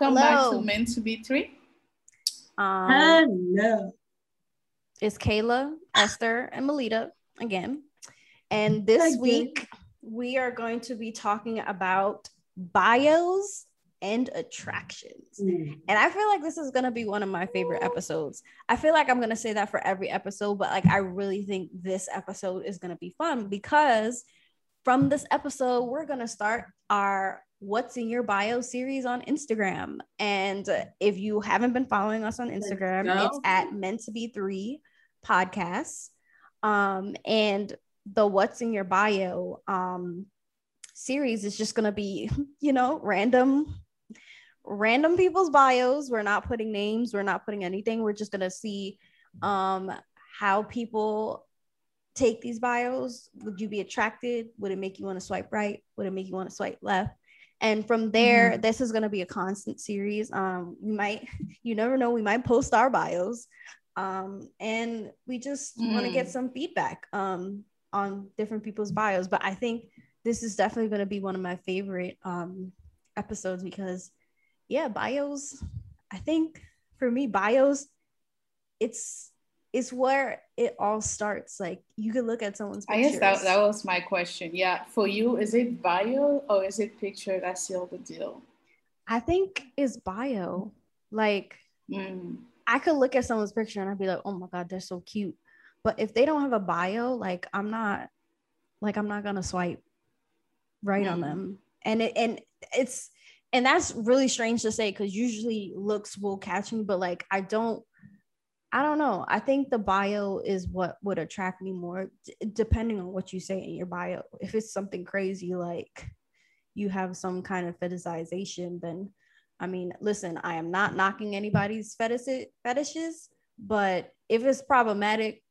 All right. Hello. Welcome Hello. back to Meant to Be Three. Um, Hello. it's Kayla, Esther, and Melita again. And this Again. week we are going to be talking about bios and attractions. And I feel like this is going to be one of my favorite episodes. I feel like I'm going to say that for every episode, but like I really think this episode is going to be fun because from this episode, we're going to start our What's in Your Bio series on Instagram. And if you haven't been following us on Instagram, go. it's at meant to be three podcasts. Um, and the What's in Your Bio um, series is just going to be, you know, random random people's bios. We're not putting names, we're not putting anything. We're just gonna see um how people take these bios. Would you be attracted? Would it make you want to swipe right? Would it make you want to swipe left? And from there, this is gonna be a constant series. Um, we might, you never know, we might post our bios. Um, and we just want to get Mm. some feedback um on different people's bios. But I think this is definitely gonna be one of my favorite um episodes because yeah bios i think for me bios it's it's where it all starts like you could look at someone's I guess that, that was my question. Yeah. For you, is it bio or is it picture that seal the deal? i think is bio like Mm. i could look at someone's picture and i'd be like oh my god they're so cute but if they don't have a bio like i'm not like i'm not gonna swipe right on Mm. them and it and it's and that's really strange to say because usually looks will catch me but like i don't i don't know. I think the bio is what would attract me more d- depending on what you say in your bio. If it's something crazy like you have some kind of fetishization then i mean listen i am not knocking anybody's fetish fetishes but if it's problematic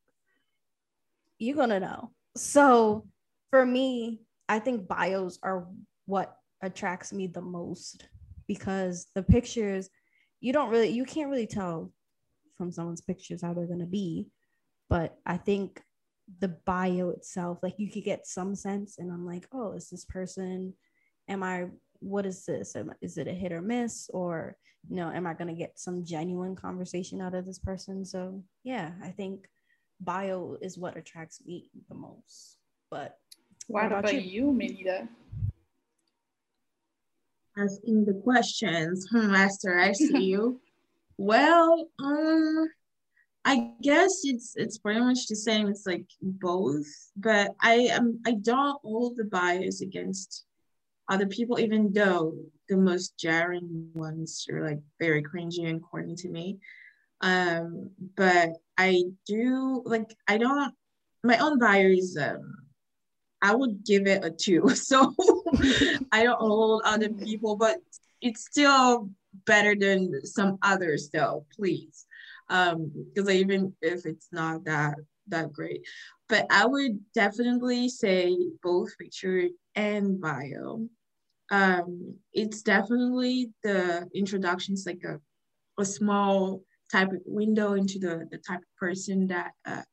you're gonna know. So for me i think bios are what attracts me the most because the pictures you don't really you can't really tell from someone's pictures how they're going to be but i think the bio itself like you could get some sense and i'm like oh is this person am i what is this am, is it a hit or miss or you know am i going to get some genuine conversation out of this person so yeah i think bio is what attracts me the most but What, about about, you? you, Melita? Asking the questions. Hmm, Master, I see you. Well, um, I guess it's it's pretty much the same. It's like both, but I am I don't hold the bias against other people, even though the most jarring ones are like very cringy and corny to me. Um, but I do like I don't my own bias. um I would give it a two. So I don't hold other people, but it's still better than some others though, please. Um, because even if it's not that that great. But I would definitely say both picture and bio. Um, it's definitely the introductions like a, a small type of window into the, the type of person that uh,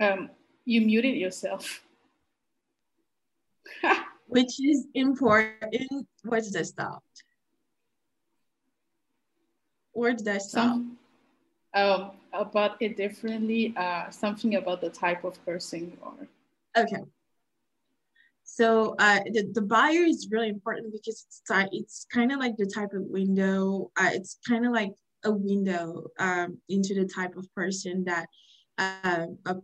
Um, you muted yourself. which is important. Where did I stop? Where did I stop? Some um, about it differently. Uh, something about the type of person you are. Okay. So uh, the, the buyer is really important because it's it's kind of like the type of window. Uh, it's kind of like a window um, into the type of person that, uh, uh,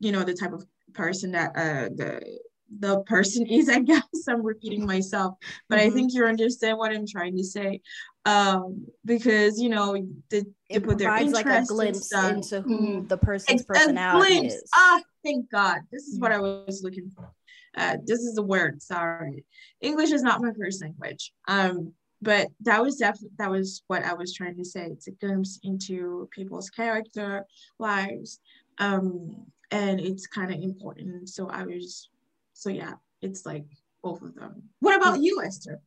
you know, the type of person that uh, the the person is. I guess I'm repeating myself, but I Mhm. think you understand what I'm trying to say. Um, because you know, the, they it put their provides like a glimpse stuff. into who Mhm. the person's a personality is. Ah, thank God. This is what I was looking for. Uh, this is the word. Sorry, English is not my first language. Um, but that was definitely that was what I was trying to say. It's a glimpse into people's character, lives, um, and it's kind of important. So I was, so yeah, it's like both of them. What about you, Esther?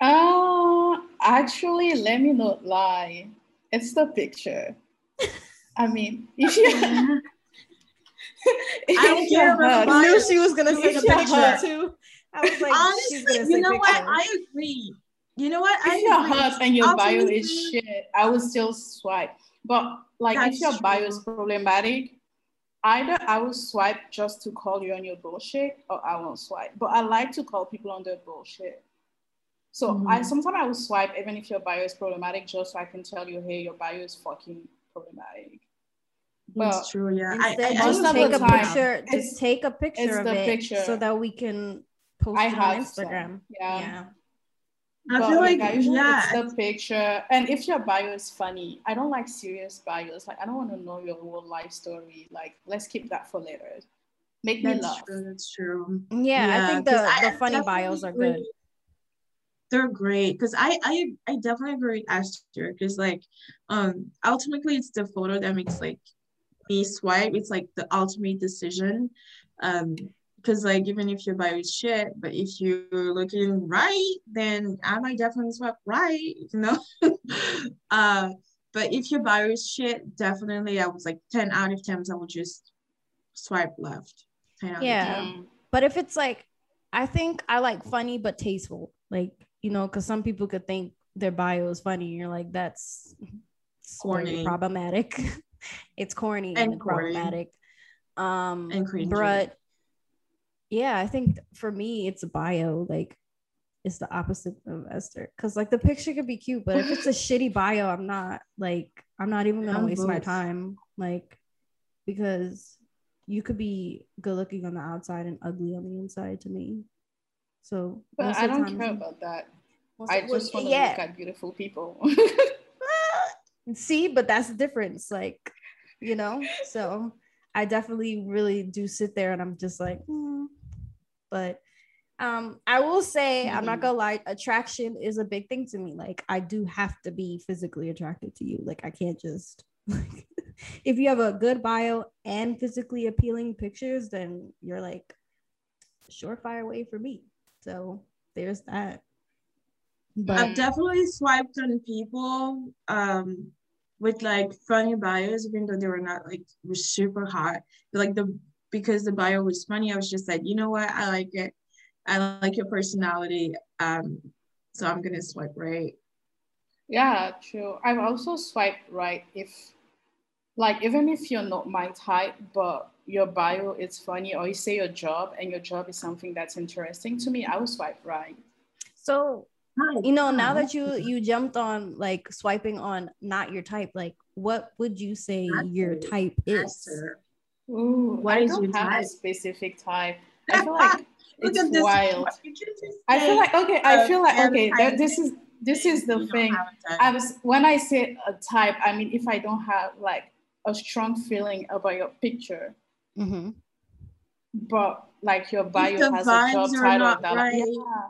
Uh, actually, let me not lie. It's the picture. I mean, if you I don't care about I knew she was gonna Look say at the the picture hot. too. I was like, she's gonna Honestly, say you know what? picture. I agree. You know what? I if you're agree. hot and your bio is shit, I would still swipe. But like That's if your bio is problematic, either I will swipe just to call you on your bullshit, or I won't swipe. But I like to call people on their bullshit. So I Mhm. sometimes I will swipe even if your bio is problematic, just so I can tell you, hey, your bio is fucking problematic. That's But true. Yeah. I, Instead, I, just take a time, picture. it's- Just take a picture of the it picture. so that we can post I it on have some, Instagram. yeah. yeah. I But feel like yeah, usually yeah. it's the picture. And if your bio is funny, I don't like serious bios. Like I don't want to know your whole life story. Like let's keep that for later. Make me That's laugh. true. That's true. Yeah, I think the, I the funny bios are good. They're great because I, I I definitely agree with Esther because like um ultimately it's the photo that makes like me swipe. It's like the ultimate decision. Um because like even if your bio is shit, but if you're looking right, then I might definitely swipe right, you know. uh but if your bio is shit, definitely I was like 10 out of 10 I would just swipe left. 10 out of Yeah. 10. But if it's like, I think I like funny but tasteful. Like, you know, because some people could think their bio is funny. You're like, that's Corny. problematic. it's corny and, And corny. problematic. Um, And cringy. but yeah, I think for me, it's a bio. Like, it's the opposite of Esther. Because like the picture could be cute, but if it's a shitty bio, I'm not like I'm not even gonna I'm waste my time. Like, because you could be good looking on the outside and ugly on the inside to me. So, But I don't care about that. I just want to yeah. look at beautiful people. See, but that's the difference. Like, you know, so I definitely really do sit there and I'm just like, hmm. but um, I will say, I'm not Mhm. gonna lie, attraction is a big thing to me. Like, I do have to be physically attracted to you. Like, I can't just like if you have a good bio and physically appealing pictures, then you're like surefire way for me. So there's that. But I've definitely swiped on people um with like funny bios, even though they were not like were super hot. But, like the because the bio was funny, I was just like, you know what, I like it. I like your personality. Um, so I'm gonna swipe right. yeah, true. I've also swiped right if, like, even if you're not my type, but your bio is funny, or you say your job and your job is something that's interesting to me, I will swipe right. so Hi, you know now that you you jumped on like swiping on not your type like what would you say Not your type. type is Esther. Ooh, What I is don't your have type? a specific type. I feel like it's this. wild. What did you just I feel like okay. I feel like okay. I This is this is the thing. have a type. I was when I say a type, I mean if I don't have like a strong feeling about your picture, Mhm. but like your bio has a job title that right. yeah.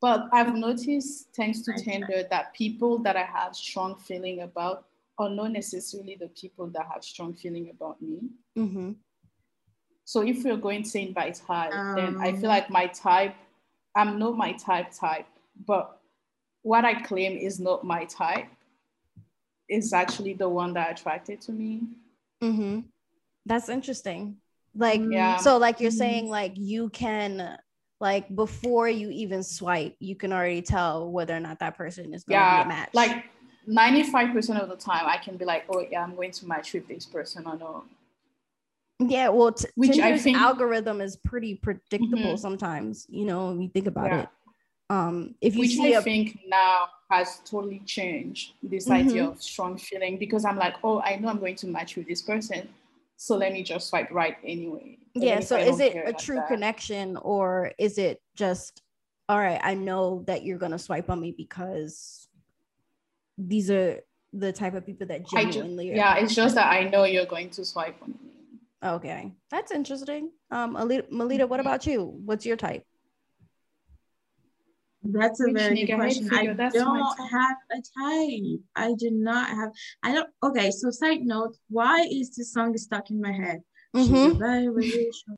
But I've noticed thanks to Tinder that people that I have strong feeling about are not necessarily the people that have strong feeling about me. Mhm. So if we're going to say by type, then I Um. feel like my type, I'm not my type type, but what I claim is not my type is actually the one that attracted to me. Mhm. That's interesting. Like Yeah. so like you're Mhm. saying like you can like before you even swipe, you can already tell whether or not that person is going to yeah, be a match. like 95% of the time I can be like, oh yeah, I'm going to match with this person or no. Yeah, well, t- Which I Tinder's think- algorithm is pretty predictable Mhm. sometimes. You know, when you think about Yeah. it. Um, if you Which I a think now has totally changed this idea of strong feeling because I'm like, oh, I know I'm going to match with this person. So let me just swipe right anyway. Yeah, so is it a true that. connection or is it just all right? I know that you're gonna swipe on me because these are the type of people that ju- genuinely. are- yeah, it's just that I know you're going to swipe on me. Okay, that's interesting. Um, Ali- Melita, what about you? What's your type? That's a Which very good question. I that's don't have a type. I do not have. I don't. Okay, so side note, why is this song stuck in my head? She's a Mhm. biracial.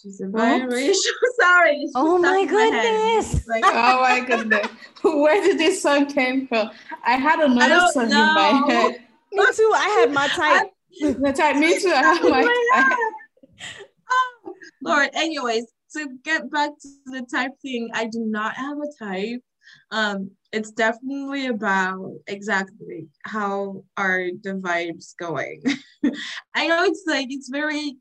She's a What? biracial. Sorry. it's Oh my goodness. It's Like, Oh my goodness. Where did this song came from? I had another don't song in my head. Me too. I had my type. The type, me too. I have my my type. head. Lord. Anyways, to get back to the type thing, I do not have a type. Um, it's definitely about exactly how are the vibes going. I know it's like it's very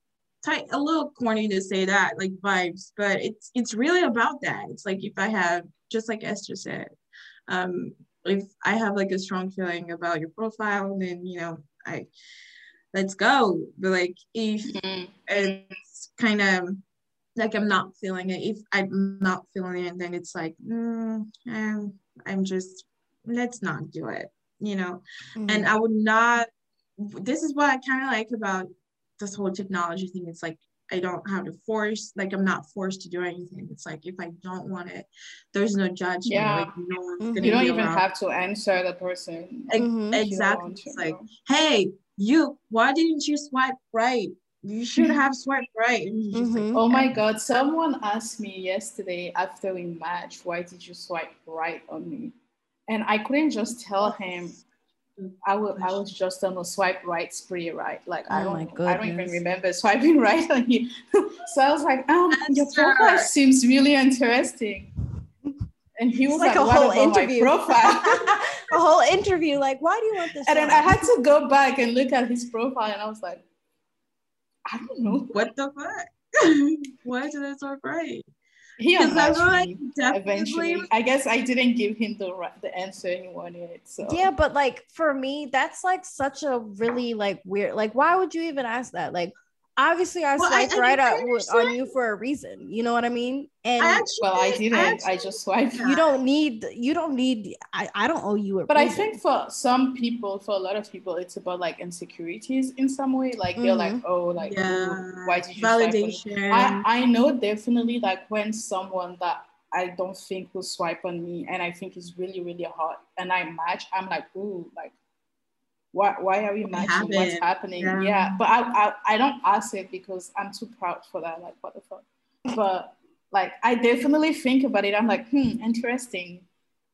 tight, a little corny to say that, like vibes, but it's it's really about that. It's like if I have, just like Esther said, um, if I have like a strong feeling about your profile, then you know, I let's go. But like if mm-hmm. it's kind of like I'm not feeling it. If I'm not feeling it, then it's like, mm, I'm, I'm just, let's not do it, you know? Mm-hmm. And I would not, this is what I kind of like about this whole technology thing. It's like, I don't have to force, like, I'm not forced to do anything. It's like, if I don't want it, there's no judgment. Yeah. Like, no one's mm-hmm. You don't even around. have to answer the person. Mm-hmm. Exactly. It's like, hey, you, why didn't you swipe right? You should have swiped right. Mm-hmm. Like, oh my god, someone asked me yesterday after we matched, why did you swipe right on me? And I couldn't just tell him I was I was just on a swipe right spree, right? Like oh I don't I don't even remember swiping right on you. so I was like, um, your profile seems really interesting. And he was like, like a whole interview. profile? a whole interview. Like, why do you want this? And then I had to go back and look at his profile, and I was like, I don't know. What the fuck? Why did I start right? He unmatched like, eventually. I guess I didn't give him the the answer he wanted. So yeah, but like for me, that's like such a really like weird. Like, why would you even ask that? Like, obviously I well, swiped I, I right up on you for a reason. You know what I mean? And I actually, well, I didn't. I, actually, I just swiped. You don't need. You don't need. I, I don't owe you a. But reason. I think for some people, for a lot of people, it's about like insecurities in some way. Like mm-hmm. they're like, mm-hmm. oh, like yeah. why did you validation? I I know definitely like when someone that I don't think will swipe on me and I think is really really hot and I match, I'm like, ooh, like why, why are we matching what's happening? Yeah. yeah, but I, I i don't ask it because i'm too proud for that like what the fuck? But like i definitely think about it. I'm like hmm interesting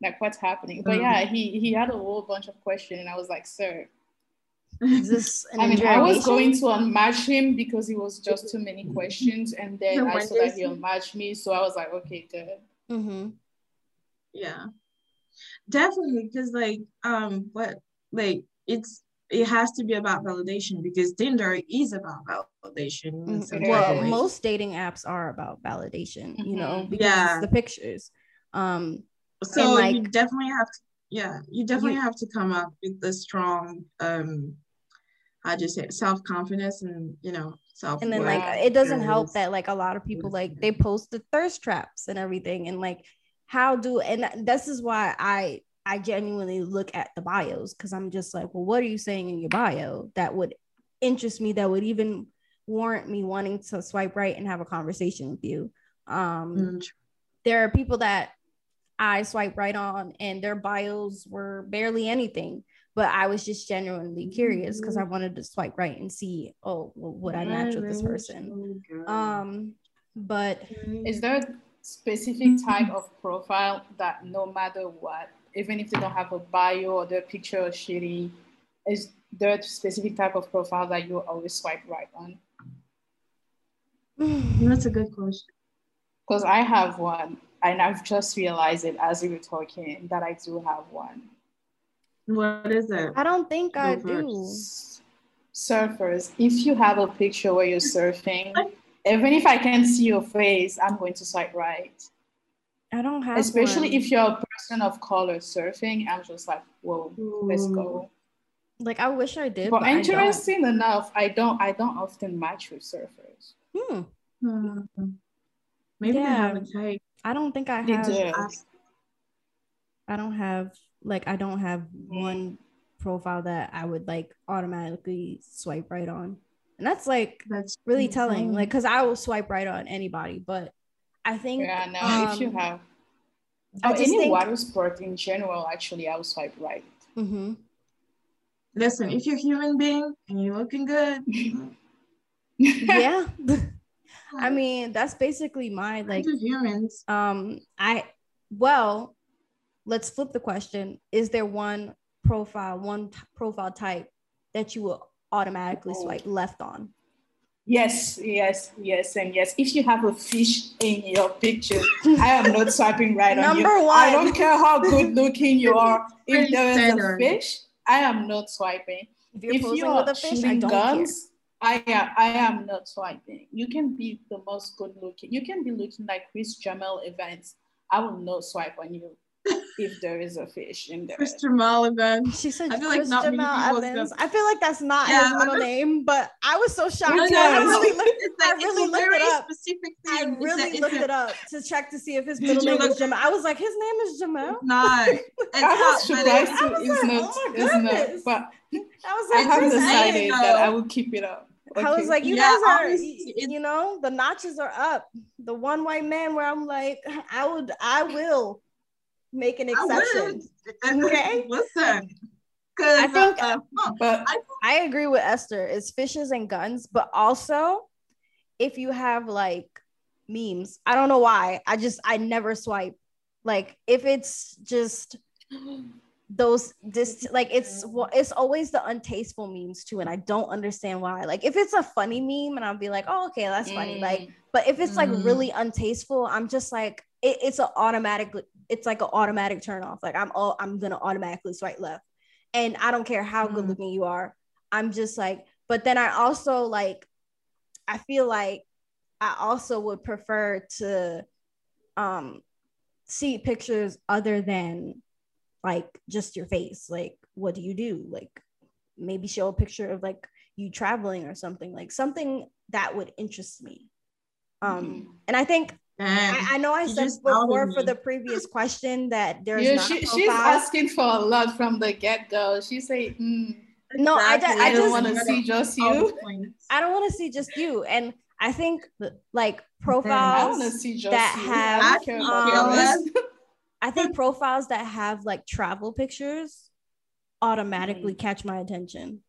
like what's happening? But yeah mm-hmm. he he had a whole bunch of questions and i was like sir. Is this I mean, I was going to unmatch him because it was just too many questions, and then I saw that he unmatched me, so I was like, okay, good. Mm-hmm. Yeah, definitely, because like, um, what like it's it has to be about validation because Tinder is about validation. Mm-hmm. Well, most dating apps are about validation, you know, mm-hmm. because yeah. the pictures. Um, so like, you definitely have to, yeah, you definitely you, have to come up with the strong, um, I just say self confidence and you know self. And then like it doesn't help that like a lot of people like they post the thirst traps and everything, and like how do and this is why I I genuinely look at the bios because I'm just like, well, what are you saying in your bio that would interest me, that would even warrant me wanting to swipe right and have a conversation with you? Um, mm-hmm. There are people that I swipe right on, and their bios were barely anything, but I was just genuinely curious because I mm-hmm. wanted to swipe right and see, oh, well, would I match with this person? Um, but is there a specific type of profile that no matter what even if they don't have a bio or their picture is shitty, is there a specific type of profile that you always swipe right on? That's a good question. Because I have one, and I've just realized it as we were talking that I do have one. What is it? I don't think I do. Surfers, if you have a picture where you're surfing, even if I can't see your face, I'm going to swipe right. I don't have especially one. if you're a person of color surfing. I'm just like, whoa, Ooh. let's go. Like I wish I did. But, but interesting I enough, I don't I don't often match with surfers. Hmm. hmm. Maybe yeah. I have a type. I don't think I have. Do. I don't have like I don't have one profile that I would like automatically swipe right on. And that's like that's really telling. Like cuz I will swipe right on anybody, but I think. Yeah, no, um, if you um, have. Or any think, water sport in general, actually, I will swipe right. Mm-hmm. Listen, if you're a human being and you're looking good. yeah. I mean, that's basically my like humans. Um, I well, let's flip the question. Is there one profile, one t- profile type that you will automatically oh. swipe left on? Yes, yes, yes, and yes. If you have a fish in your picture, I am not swiping right on you. Number one. I don't care how good looking you are. If there is a fish, I am not swiping. If you are a fish, I shooting don't guns, I am I am not swiping. You can be the most good looking. You can be looking like Chris Jamel Evans. I will not swipe on you if there is a fish in there. Mr. Mulligan. She said I feel like not many people Evans. still- I feel like that's not Yeah, his I middle don't- name, but I was so shocked. No, too. no, I really looked, It's I really looked it up. specific I really looked it up to check to see if his Did middle name was look- Jamal. I was like, his name is Jamal. Not. It's I not, was surprised it's- I too. was It's like, not. oh my it's goodness. not. But I was I like, have decided that I will keep it up. I was like, you Yeah, guys are, honestly, you know, the notches are up. The one white man where I'm like, I would, I will make an I exception. Okay. Listen. I think- uh, but I agree with Esther. It's fishes and guns, but also if you have like memes, I don't know why. I just I never swipe. Like if it's just those this like it's it's always the untasteful memes too, and I don't understand why. Like if it's a funny meme, and I'll be like, oh okay, that's funny. Like, Mm. but if it's like Mm. really untasteful, I'm just like it, it's an automatic. It's like an automatic turn off. Like I'm all I'm gonna automatically swipe left, and I don't care how good Mm. looking you are. I'm just like, but then I also like, I feel like I also would prefer to um see pictures other than like just your face. Like, what do you do? Like, maybe show a picture of like you traveling or something, like something that would interest me. Um, Mhm. and I think. I, I know I said just before for the previous question that there's yeah, not she, she's profiles. asking for a lot from the get go. She say, mm, No, I ju- Exactly. I I don't want to see just you. I don't want to see just you. And I think like profiles, want to see just that you. have, I don't care about the um. I think profiles that have like travel pictures automatically Mm. catch my attention.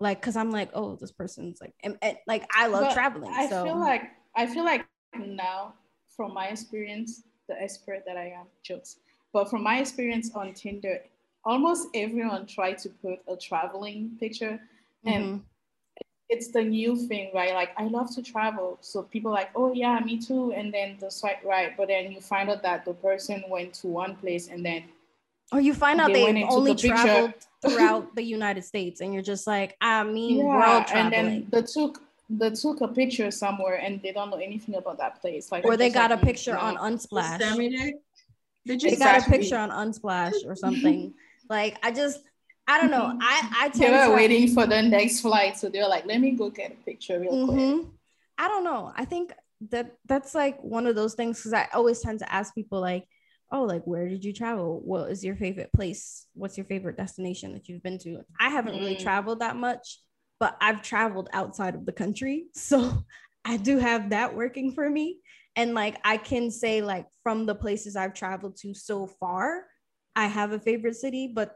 Like, cause I'm like, oh, this person's like, and, and, like I love But traveling. I so feel like I feel like now, from my experience, the expert that I am, jokes. But from my experience on Tinder, almost everyone tried to put a traveling picture, and Mhm. it's the new thing, right? Like I love to travel, so people like, oh yeah, me too, and then the swipe right, but then you find out that the person went to one place and then or you find out they they went have into only the traveled throughout the United States, and you're just like, I mean, world yeah, and traveling. then they took they took a picture somewhere and they don't know anything about that place. Like or they got like, a picture no. on Unsplash. Semi-dick? Did They you got a Exactly. picture on Unsplash or something. like I just, I don't know. I I They tend were to waiting for the next flight, so they were like, "Let me go get a picture real quick." Mhm. I don't know. I think that that's like one of those things because I always tend to ask people like, oh, like where did you travel? What is your favorite place? What's your favorite destination that you've been to? I haven't really Mm. traveled that much, but I've traveled outside of the country. So I do have that working for me. And like I can say, like from the places I've traveled to so far, I have a favorite city, but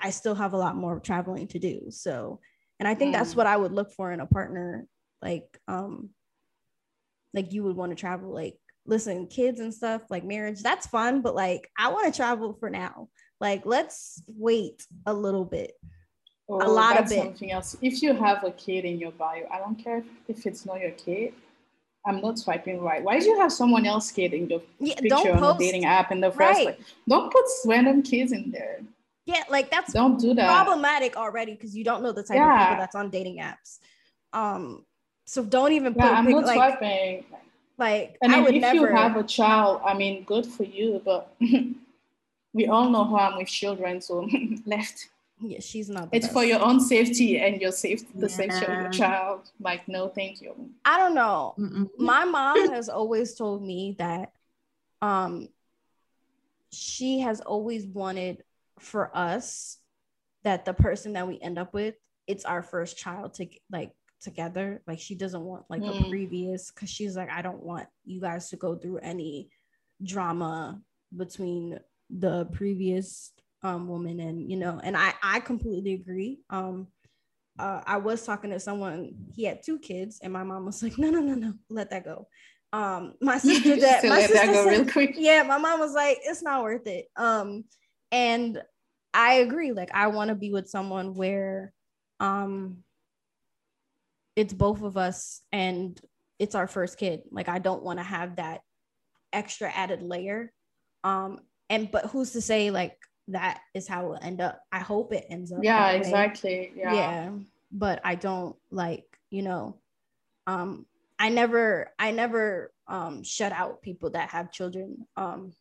I still have a lot more traveling to do. So, and I think that's what I would look for in a partner. Like, um, like you would want to travel, like listen, kids and stuff, like marriage, that's fun, but like I want to travel for now. Like, let's wait a little bit. Oh, lot of it. something else. If you have a kid in your bio, I don't care if, it's not your kid. I'm not swiping right. Why do you have someone else kid in your Yeah, picture don't on post. the dating app in the first Right. place? Don't put random kids in there. Yeah, like that's Don't do that. problematic already because you don't know the type of people that's on dating apps. Um, so don't even put Yeah, a I'm pic- not like swiping. like And I then would if never. you have a child, I mean, good for you, but we all know how I'm with children, so left. Yeah, she's not. The It's for your own safety and your safety, the safety of your child. Like, no, thank you. I don't know. Mm-mm. my mom has always told me that um she has always wanted for us that the person that we end up with it's our first child to like together like she doesn't want like a Mm. previous because she's like i don't want you guys to go through any drama between the previous um woman and you know and i i completely agree um uh, I was talking to someone. He had two kids, and my mom was like, "No, no, no, no, let that go." Um, my sister that my sister that go said- real quick. yeah, my mom was like, "It's not worth it." Um, and I agree. Like, I want to be with someone where, um, it's both of us and it's our first kid. Like I don't want to have that extra added layer. Um, and but who's to say like that is how it will end up? I hope it ends up. Yeah, exactly. Yeah. Yeah. But I don't like, you know, um, I never I never um shut out people that have children. Um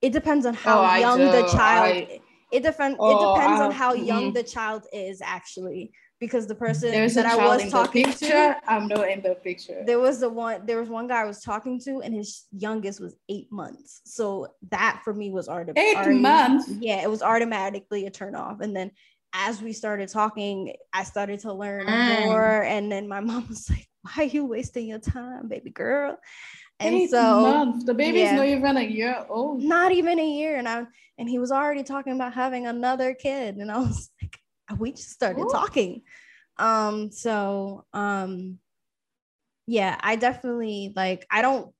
it depends on how Oh, young the child I- it depends Oh, it depends I- on how young mhm. the child is actually because the person There's that I child was in the talking picture. to I'm not in the picture. there was the one there was one guy I was talking to and his youngest was eight months. So that for me was already Eight already- months? Yeah, it was automatically a turn off. And then as we started talking, I started to learn Mm. more. And then my mom was like, Why are you wasting your time, baby girl? And Eight so months. The baby's yeah. not even a year old. not even a year. And I and he was already talking about having another kid. And I was like, we just started Ooh. talking. Um, so um yeah, I definitely like I don't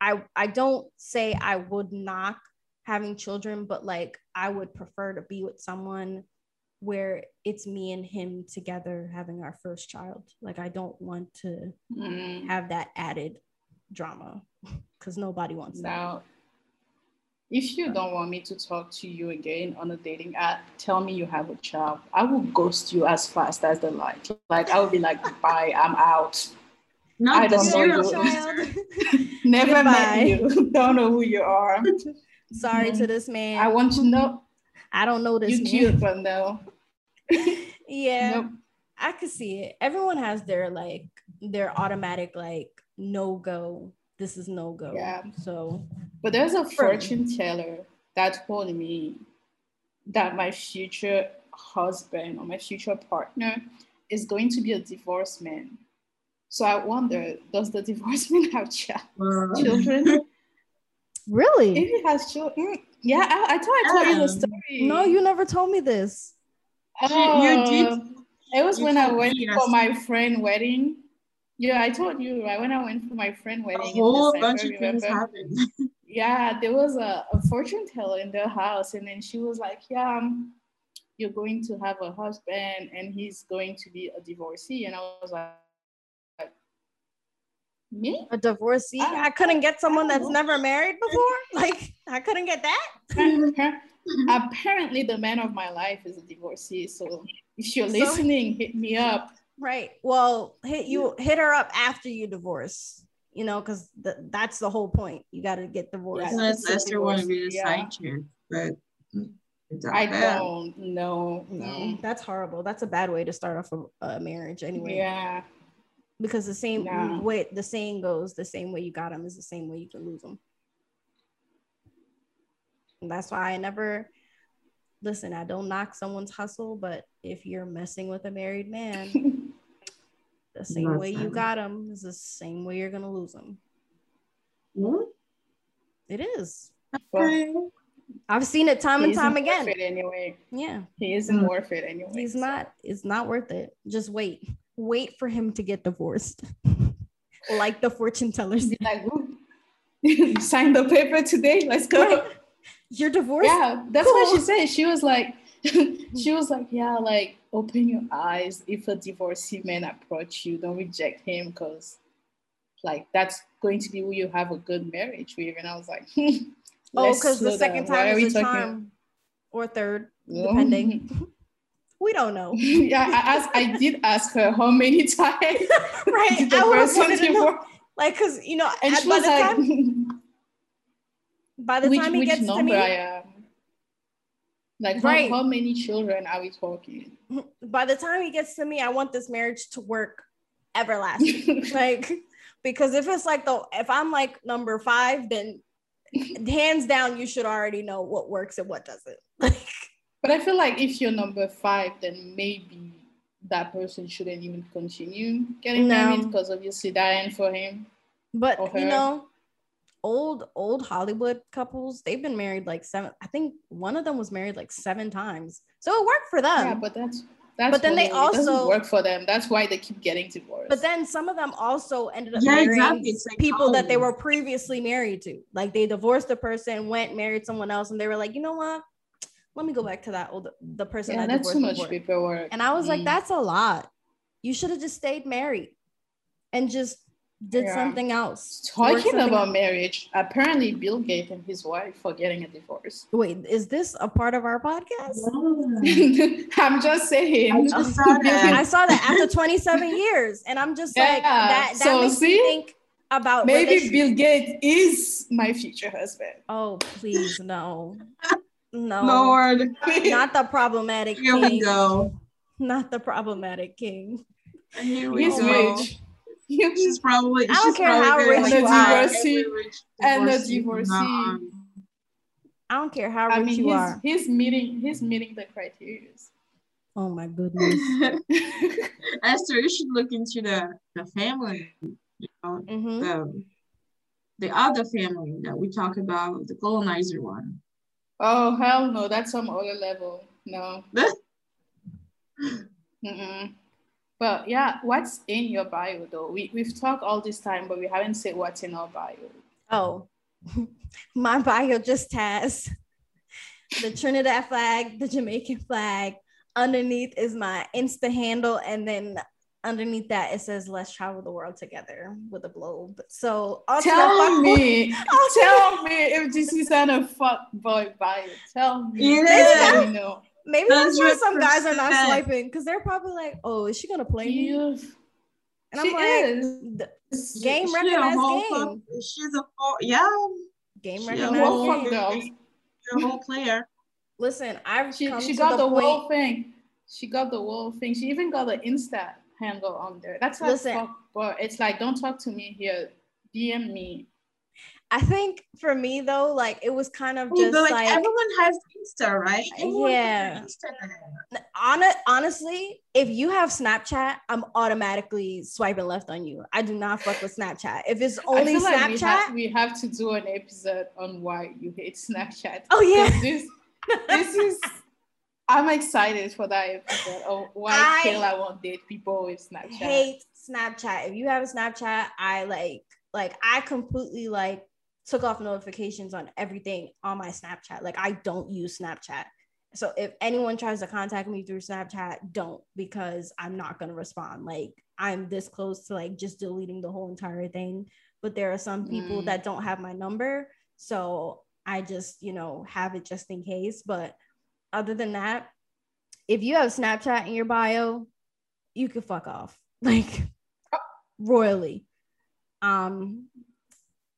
I I don't say I would knock having children, but like I would prefer to be with someone where it's me and him together having our first child. Like I don't want to Mm, have that added drama because nobody wants that. If you don't want me to talk to you again on a dating app, tell me you have a child. I will ghost you as fast as the light. Like I will be like, bye, I'm out. Not I the don't know you. Never Goodbye. met you. don't know who you are. Sorry to this man. I want to know I don't know this you cute, but no. yeah, Nope. I could see it. Everyone has their like their automatic like no go. This is no go. Yeah. So But there's a fortune teller that told me that my future husband or my future partner is going to be a divorced man. So I wonder, does the divorced man have ch- Uh, children? really, if he has children, yeah, I, I thought I told you the Um, story. no, you never told me this. Oh, you did. It was you when I went me, for my friend wedding. Yeah, I told you right when I went for my friend wedding. A whole December, bunch of things happened. yeah, there was a, a fortune teller in their house, and then she was like, "Yeah, um, you're going to have a husband, and he's going to be a divorcee." And I was like, "Me? A divorcee. I- I, couldn't get someone that's never married before. Like I couldn't get that. Apparently, the man of my life is a divorcee. So if you're So- listening, hit me up. Right. Well, hit you hit her up after you divorce. You know, because th- that's the whole point. You got to get divorced. Yeah. Unless it's a want to be the divorce, side yeah. chick, but I bad. don't know. No, that's horrible. That's a bad way to start off a, a marriage, anyway. Yeah. Because the same No. way the saying goes, the same way you got them is the same way you can lose them. And that's why I never listen. I don't knock someone's hustle, but if you're messing with a married man, the same way you got him is the same way you're gonna lose them. Hmm? It is. Okay. I've seen it time He and isn't time worth again. it anyway. Yeah, He isn't Mm. worth it anyway. he's so. not. It's not worth it. Just wait. Wait for him to get divorced, like the fortune tellers. Be like, sign the paper today. Let's go. Right. You're divorced. Yeah, that's what she said. She was like, she mm-hmm. was like, yeah, like open your eyes. If a divorcee man approach you, don't reject him because, like, that's going to be who you have a good marriage with. And I was like, Oh, because the second down. Time is a charm, or third, depending. we don't know. yeah, I asked. I did ask her how many times Right. did the I would've wanted to know. Like, cause you know, and at- she by was the like, time by the which, time he gets to me, I am. Like, how, Right. how many children are we talking? Mm-hmm. by the time he gets to me, I want this marriage to work everlasting. like, because if it's like the if I'm like number five, then hands down, you should already know what works and what doesn't. Like, But I feel like if you're number five, then maybe that person shouldn't even continue getting No. married because obviously that end for him. but you know, old old Hollywood couples, they've been married like seven. I think one of them was married like seven times, so it worked for them. yeah, but that's that's but then they Hollywood. It doesn't also- work for them. That's why they keep getting divorced. But then some of them also ended up Yeah, marrying exactly. Like people that they were previously married to. Like they divorced the person, went married someone else, and they were like, you know what? Let me go back to that old the person yeah, I that's divorced too much before. paperwork. And I was like, Mm. that's a lot. You should have just stayed married and just did Yeah. something else. Talking about out. marriage, apparently Bill Gates and his wife are getting a divorce. Wait, is this a part of our podcast? Yeah. I'm just saying. I just saw that. I saw that after 27 years, and I'm just like Yeah, that. That so makes me see? think about Maybe Bill Gates is my future husband. Oh, please, no, no, Lord, not the problematic here we king. go. Not the problematic king. He's rich. She's probably. I don't she's care how rich like, you are. rich And the divorcee from now divorcee. on. I don't care how I rich mean, you he's, are. he's meeting he's meeting the criteria. Oh my goodness. Esther, you should look into the the family, you know, hmm the the other family that we talk about, the colonizer one. oh hell no, that's some other level. No. Mm-mm. But yeah, what's in your bio though? We we've talked all this time, but we haven't said what's in our bio. Oh, my bio just has the Trinidad flag, the Jamaican flag. Underneath is my Insta handle, and then underneath that it says "Let's travel the world together" with a globe. So I'll Tell me, I'll tell me if this is not a fuck boy bio. Tell me. It Let me know. Maybe that's why some guys are not swiping because they're probably like, "Oh, is she gonna play me?" You- And I'm she like, is. Game She recognized whole game. fuck- she's a whole, yeah, "Game She a recognized whole game." girls. she's a whole player. Listen, I've She come she to got the, the, whole thing. She got the whole thing. She even got the Insta handle on there. That's not Listen. fuck, but it's like don't talk to me here. DM me. I think for me though, like it was kind of just like, like, everyone has Insta, right? Everyone Yeah. Insta honestly, if you have Snapchat, I'm automatically swiping left on you. I do not fuck with Snapchat. If it's only feel like we Snapchat, have, we have to do an episode on why you hate Snapchat. Oh, yeah. This, this is. I'm excited for that episode. Oh, why I Kayla won't date people with Snapchat? hate Snapchat. If you have a Snapchat, I like like I completely like took off notifications on everything on my Snapchat. Like I don't use Snapchat. So if anyone tries to contact me through Snapchat, don't because I'm not gonna respond. Like I'm this close to like just deleting the whole entire thing. But there are some people Mm. that don't have my number. So I just, you know, have it just in case. But other than that, if you have Snapchat in your bio, you can fuck off. Like royally. Um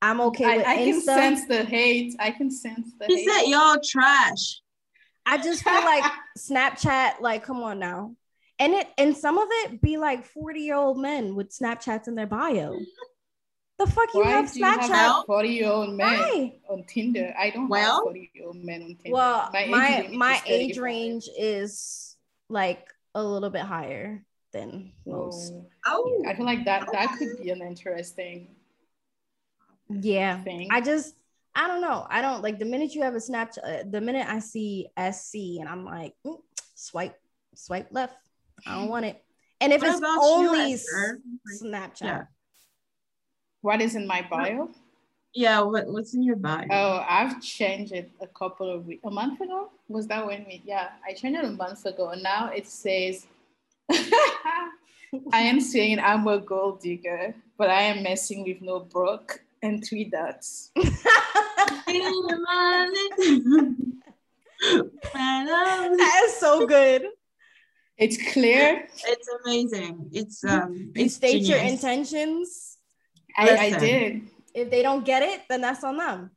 I'm mm, okay I, with I can Insta. sense the hate. I can sense the He hate. said y'all trash. I just feel like Snapchat, like, come on now. And it and some of it be like 40 year old men with Snapchats in their bio. The fuck you Why have do you have Snapchat? 40 year old men Why? on Tinder? I don't Well- have 40 year old men on Tinder. Well, age my limit my is age range is like a little bit higher than oh. most. So, Oh, I feel like that that could be an interesting Yeah. thing. I just I don't know. I don't like the minute you have a Snapchat, uh, the minute I see SC and I'm like, mm, swipe, swipe left. I don't want it. And if What it's about you, only Esther? Snapchat, Yeah. what is in my bio? yeah. What, what's in your bio? Oh, I've changed it a couple of weeks. A month ago? Was that when we? Yeah, I changed it a month ago. And now it says, I am saying I'm a gold digger, but I am messing with no broke and three dots. that is so good. It's clear. It's amazing. It's um. You it's state your intentions. I, I did. If they don't get it, then that's on them.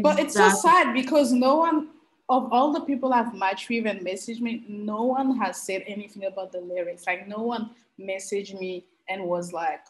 But it's so sad because no one of all the people I've matched with and messaged me, no one has said anything about the lyrics. Like no one messaged me and was like,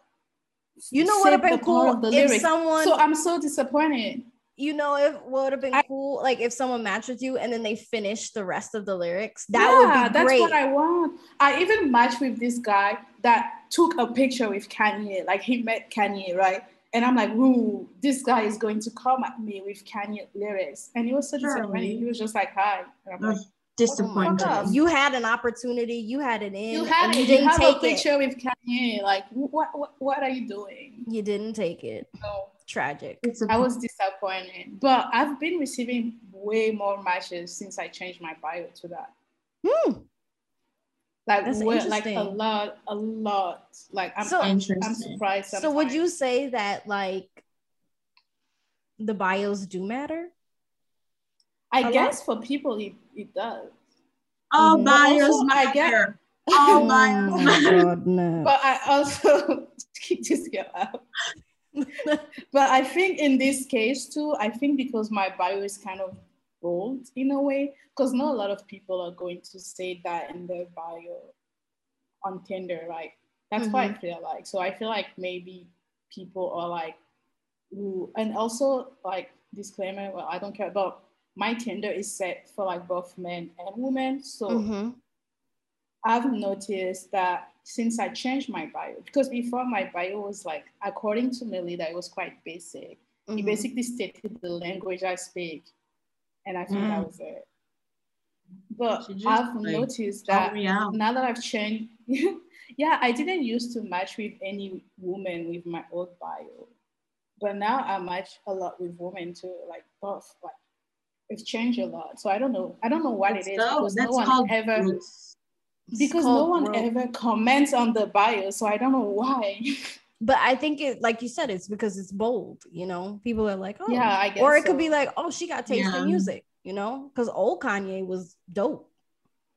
You know what would have been cool the if lyrics. someone, So I'm so disappointed. you know, if what would have been I- cool, like if someone matched with you and then they finished the rest of the lyrics. That yeah, would be that's great. what I want. I even matched with this guy that took a picture with Kanye. Like he met Kanye, right? And I'm like, ooh, this guy is going to come at me with Kanye lyrics. And he was so disappointed. He was just like, hi. And I'm like, disappointed. God. You had an opportunity, you had it in, you had and it. you You, didn't have a take it. picture with Kanye. Like, what, what, what are you doing? You didn't take it. So Tragic. I was disappointed. But I've been receiving way more matches since I changed my bio to that. Hmm. Like That's we're, like a lot, a lot. Like I'm, So- I'm, I'm Interesting. surprised. So would you say that like the bios do matter? A I lot? guess for people it, it does. All Mhm. bios Also, I get- matter. All Oh my matter. But I also keep this girl out. But I think in this case too, I think because my bio is kind of bold in a way, because not a lot of people are going to say that in their bio on Tinder, Like That's why I feel like. So I feel like maybe people are like, ooh, and also like disclaimer, well, I don't care about my Tinder is set for like both men and women. So Mhm. I've noticed that since I changed my bio, because before my bio was like, according to Melida, it was quite basic. It Mhm. basically stated the language I speak, and I think that Mm. was it. But just, I've like, noticed that now that I've changed, yeah, I didn't used to match with any woman with my old bio, but now I match a lot with women too, like both. Like it's changed a lot, so I don't know. I don't know what That's it is dope. because no one called ever growth. It's because no one growth. ever comments on the bio, so I don't know why. But I think it, like you said, it's because it's bold. You know, people are like, oh, yeah, I guess. or it could be like, oh, she got taste Yeah. in music. You know, because old Kanye was dope.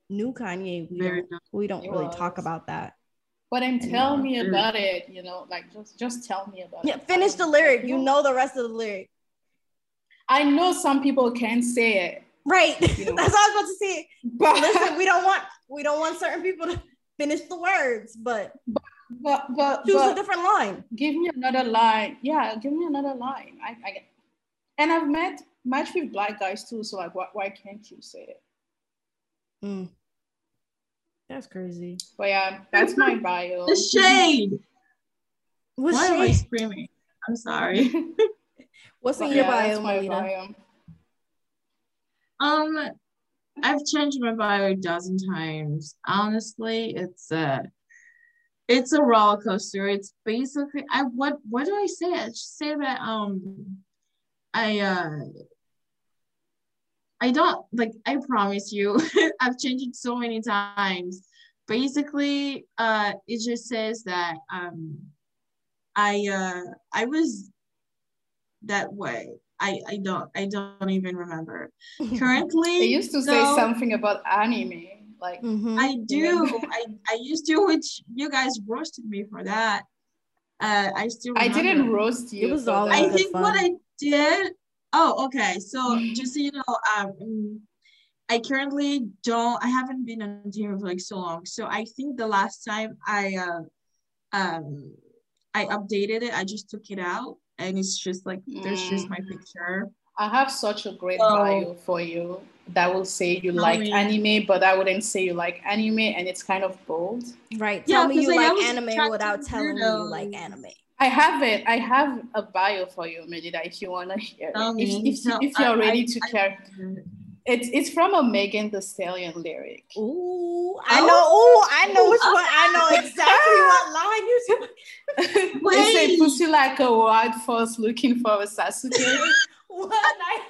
New Kanye, we Very don't, dope. we don't It really talk about that. But then tell Yeah. me about it. You know, like just just tell me about Yeah, it. Yeah, finish the lyric. You know the rest of the lyric, I know some people can say it, right? You know. That's what I was about to say. but Listen, we don't want we don't want certain people to finish the words, but but but, choose a different line. give me another line. Yeah, give me another line. I, I get. And I've met matched with black guys too. So like, why, why can't you say it? Mm. That's crazy. But yeah, that's my bio. The shade. What's Why am I screaming? I'm sorry. What's in But your yeah, bio, that's my Melita? bio. Um, I've changed my bio a dozen times. Honestly, it's a it's a roller coaster. It's basically I what what do I say? I just say that um I uh I don't like I promise you I've changed it so many times. Basically, uh it just says that um I uh I was that way. I I don't I don't even remember. Currently, They used to say something about anime, like Mhm. I do. I, I used to, which you guys roasted me for that. Uh, I still. I didn't roast you. It was all. I good think what. I did. Oh, okay. So just so you know, um, I currently don't. I haven't been on Tinder for like so long. So I think the last time I uh, um, I updated it, I just took it out, and it's just like there's just my Mm. picture. I have such a great So- bio for you that will say you Tell like me. anime, but I wouldn't say you like anime, and it's kind of bold. Right. Yeah, Tell me 'cause, you like, like anime without telling me you like anime. I have it. I have a bio for you, Melida, if you wanna hear Tell it. me. If, if, tell- if you're I- ready I- to I- care. It's it's from a Megan Thee Stallion lyric. Ooh, I Oh. know. Ooh, I know which one. I know exactly what line you're said. they say Wait. pussy like a wild force looking for a Sasuke. What I,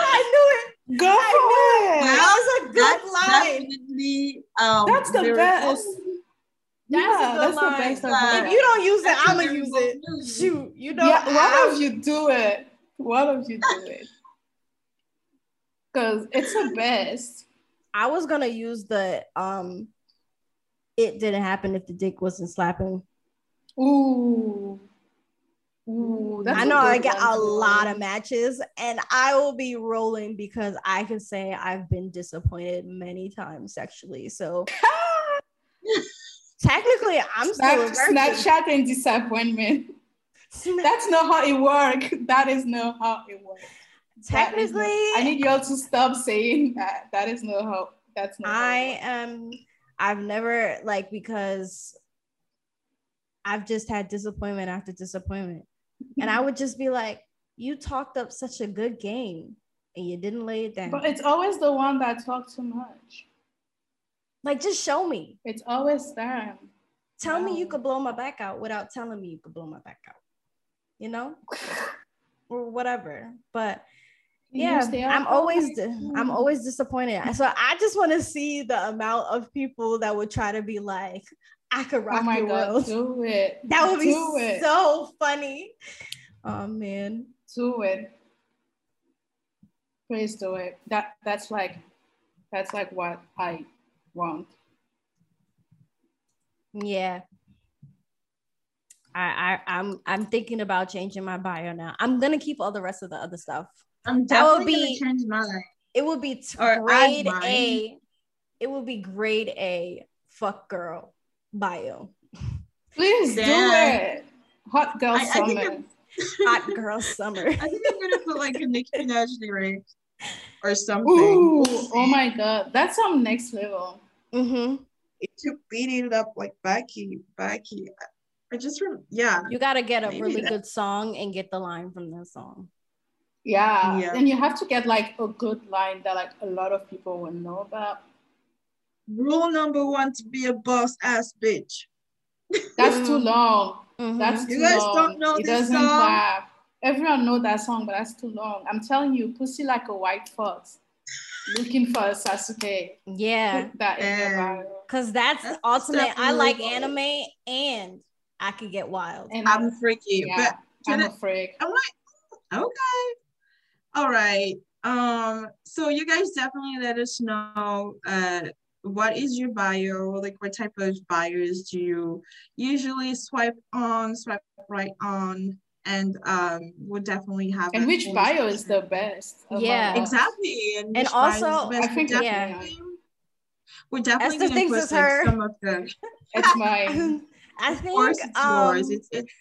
I knew it. Go I for it. That was a good That's line. definitely um. That's the lyrical. best. That's yeah, a that's line. the best of If you don't use it, That's a I'ma use it. move. Shoot, you know. yeah, why don't you do it? Why don't you do it? Because it's the best. I was gonna use the um. It didn't happen if the dick wasn't slapping. Ooh. Ooh, that's I know I get a lot of matches, and I will be rolling because I can say I've been disappointed many times sexually. So technically, I'm still a Snap, virgin. Snapchat and disappointment. That's not how it works. That is not how it works. Is not- Technically, I need y'all to stop saying that. That is not how. That's not. I am. I've never like because I've just had disappointment after disappointment, and I would just be like, "You talked up such a good game, and you didn't lay it down. But it's always the one that talk too much. like, just show me. It's always them. Tell me you could blow my back out without telling me you could blow my back out. You know, or whatever. But yeah i'm always i'm always disappointed so i just want to see the amount of people that would try to be like i could oh rock Oh my your god, world do it. that would be it. so funny oh man do it. Please do it. That that's like that's like what I want. yeah I, I i'm i'm thinking about changing my bio now i'm gonna keep all the rest of the other stuff I'm That would be- gonna change mine. it would be t- grade a it would be grade a fuck girl bio Please Damn. do it. Hot girl I- I think summer. hot girl summer I think I'm gonna put like a Nicki Minaj lyric or something. Ooh, oh my god, that's some next level. hmm It took beating it up like Becky, Becky. I just rem- yeah. You got to get a Maybe really that- good song and get the line from the song. Yeah. Yeah. and you have to get like a good line that like a lot of people will know about. Rule number one to be a boss ass bitch. That's too Mm. long. Mhm. That's You too guys long. don't know it this doesn't song? clap. Everyone know that song, but that's too long. I'm telling you, pussy like a white fox, looking for a Sasuke. yeah, Put that in your bio. because that's, That's ultimate. I like anime and I could get wild. And I'm freaky, yeah, but I'm can a freak. I'm like, okay. All right. Um, so you guys definitely let us know uh what is your bio, like what type of bios do you usually swipe on, swipe right on, and um we'll definitely have And which bio is the best? Yeah. us? exactly and, And which bio is the also. I think we're it's yeah. definitely, we're definitely Esther gonna thinks put like her. some of the It's mine. I of think course it's um, yours. It's it's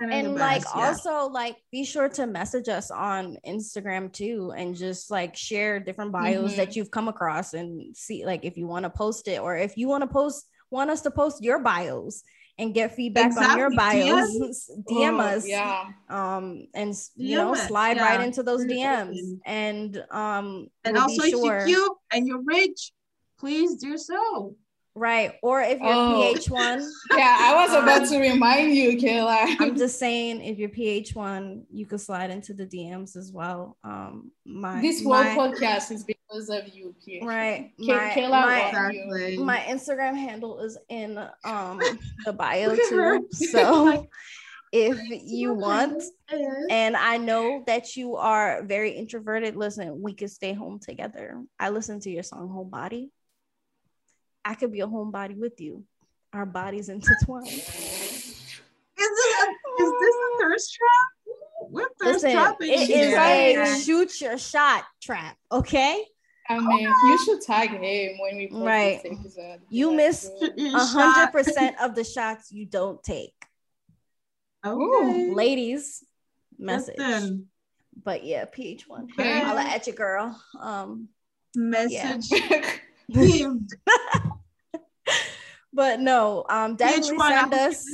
of and best, like yeah. also like be sure to message us on Instagram too and just like share different bios Mhm. that you've come across and see like if you want to post it or if you want to post want us to post your bios and get feedback on your bios DM Oh, us Yeah. um and you DM know us, slide right into those DMs and um And we'll also, be if you're cute and you're rich, please do so. Right or if you're Oh. PH1 Yeah, I was about Um, to remind you, Kayla. I'm just saying if you're PH1 you could slide into the DMs as well um my this whole my, podcast is because of you, PH. right Kay- my, Kayla my, you. Exactly. my Instagram handle is in um the bio Look at her. too so if you want and I know that you are very introverted. Listen, we could stay home together. I listen to your song Homebody. I could be a homebody with you. Our bodies intertwined. Is, this a, is this a thirst trap? What thirst Listen, trap it you is doing? a shoot your shot trap. Okay, I mean, you should tag him when we post Right. this episode. You Like, missed a hundred percent of the shots you don't take, Okay. ladies. Message, Listen, but yeah, PH one. Okay. Holla at your girl. Um, message him. but no, um, definitely H1, send us.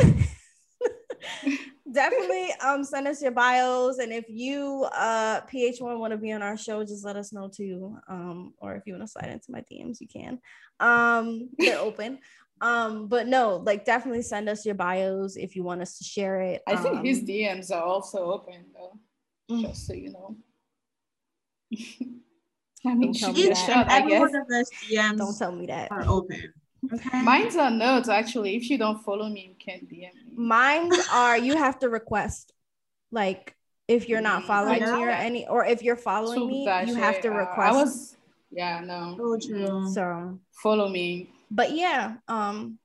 definitely um send us your bios and if you uh ph1 want to be on our show just let us know too um or if you want to slide into my dms you can um they're open um but no like definitely send us your bios if you want us to share it I think his Um, DMs are also open though, Mm. just so you know. I mean, Don't tell me that. Every one of us DMs don't tell me that are open. Okay. Mine's are notes actually. If you don't follow me, you can't DM me. mine are you have to request like if you're not Mm, following me or any or if you're following So me you have shit, to uh, request I was, yeah, no. So true. so Follow me. but yeah um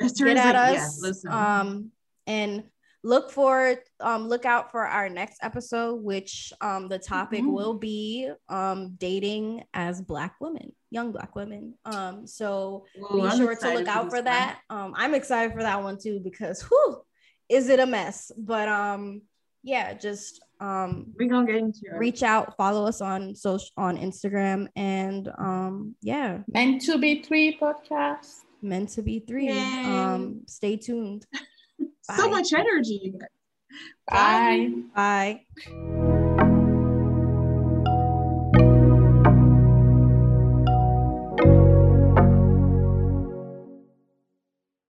get at like, yeah, us listen. um and look for um look out for our next episode which um the topic Mhm. will be um dating as black women young black women um so Ooh, be I'm sure to look out this for that um i'm excited for that one too because whew, is it a mess but um yeah just um We're gonna get into it. reach out follow us on social on instagram and um yeah Meant to be three podcast. meant to be three Yay. um stay tuned so much energy. Bye. bye